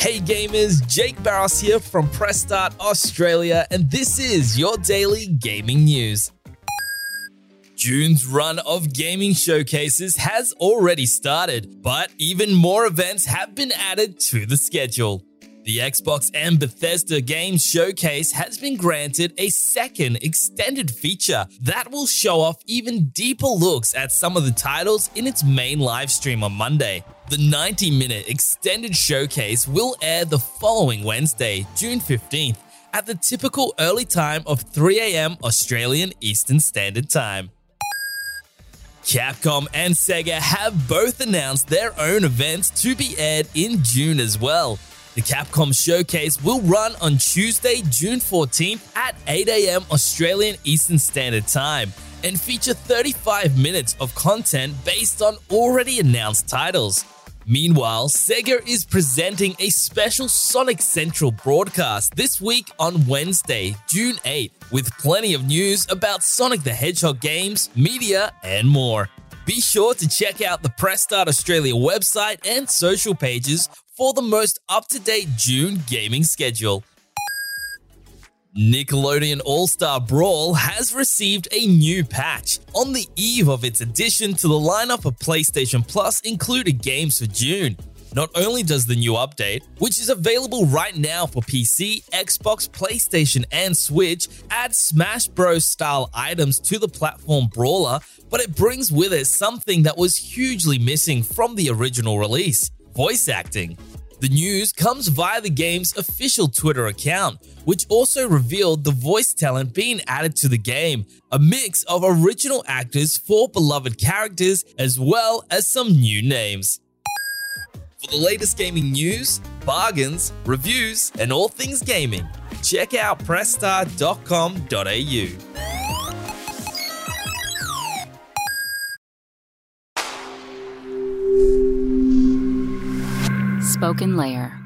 Hey gamers, Jake Barros here from Press Start Australia, and this is your daily gaming news. June's run of gaming showcases has already started, but even more events have been added to the schedule. The Xbox and Bethesda Games Showcase has been granted a second extended feature that will show off even deeper looks at some of the titles in its main live stream on Monday. The 90 minute extended showcase will air the following Wednesday, June 15th, at the typical early time of 3 a.m. Australian Eastern Standard Time. Capcom and Sega have both announced their own events to be aired in June as well. The Capcom Showcase will run on Tuesday, June 14th at 8 a.m. Australian Eastern Standard Time and feature 35 minutes of content based on already announced titles. Meanwhile, Sega is presenting a special Sonic Central broadcast this week on Wednesday, June 8th, with plenty of news about Sonic the Hedgehog games, media, and more. Be sure to check out the Press Start Australia website and social pages for the most up to date June gaming schedule. Nickelodeon All Star Brawl has received a new patch. On the eve of its addition to the lineup of PlayStation Plus included games for June. Not only does the new update, which is available right now for PC, Xbox, PlayStation, and Switch, add Smash Bros. style items to the platform Brawler, but it brings with it something that was hugely missing from the original release voice acting. The news comes via the game's official Twitter account, which also revealed the voice talent being added to the game, a mix of original actors for beloved characters as well as some new names. For the latest gaming news, bargains, reviews, and all things gaming, check out pressstart.com.au. SpokenLayer.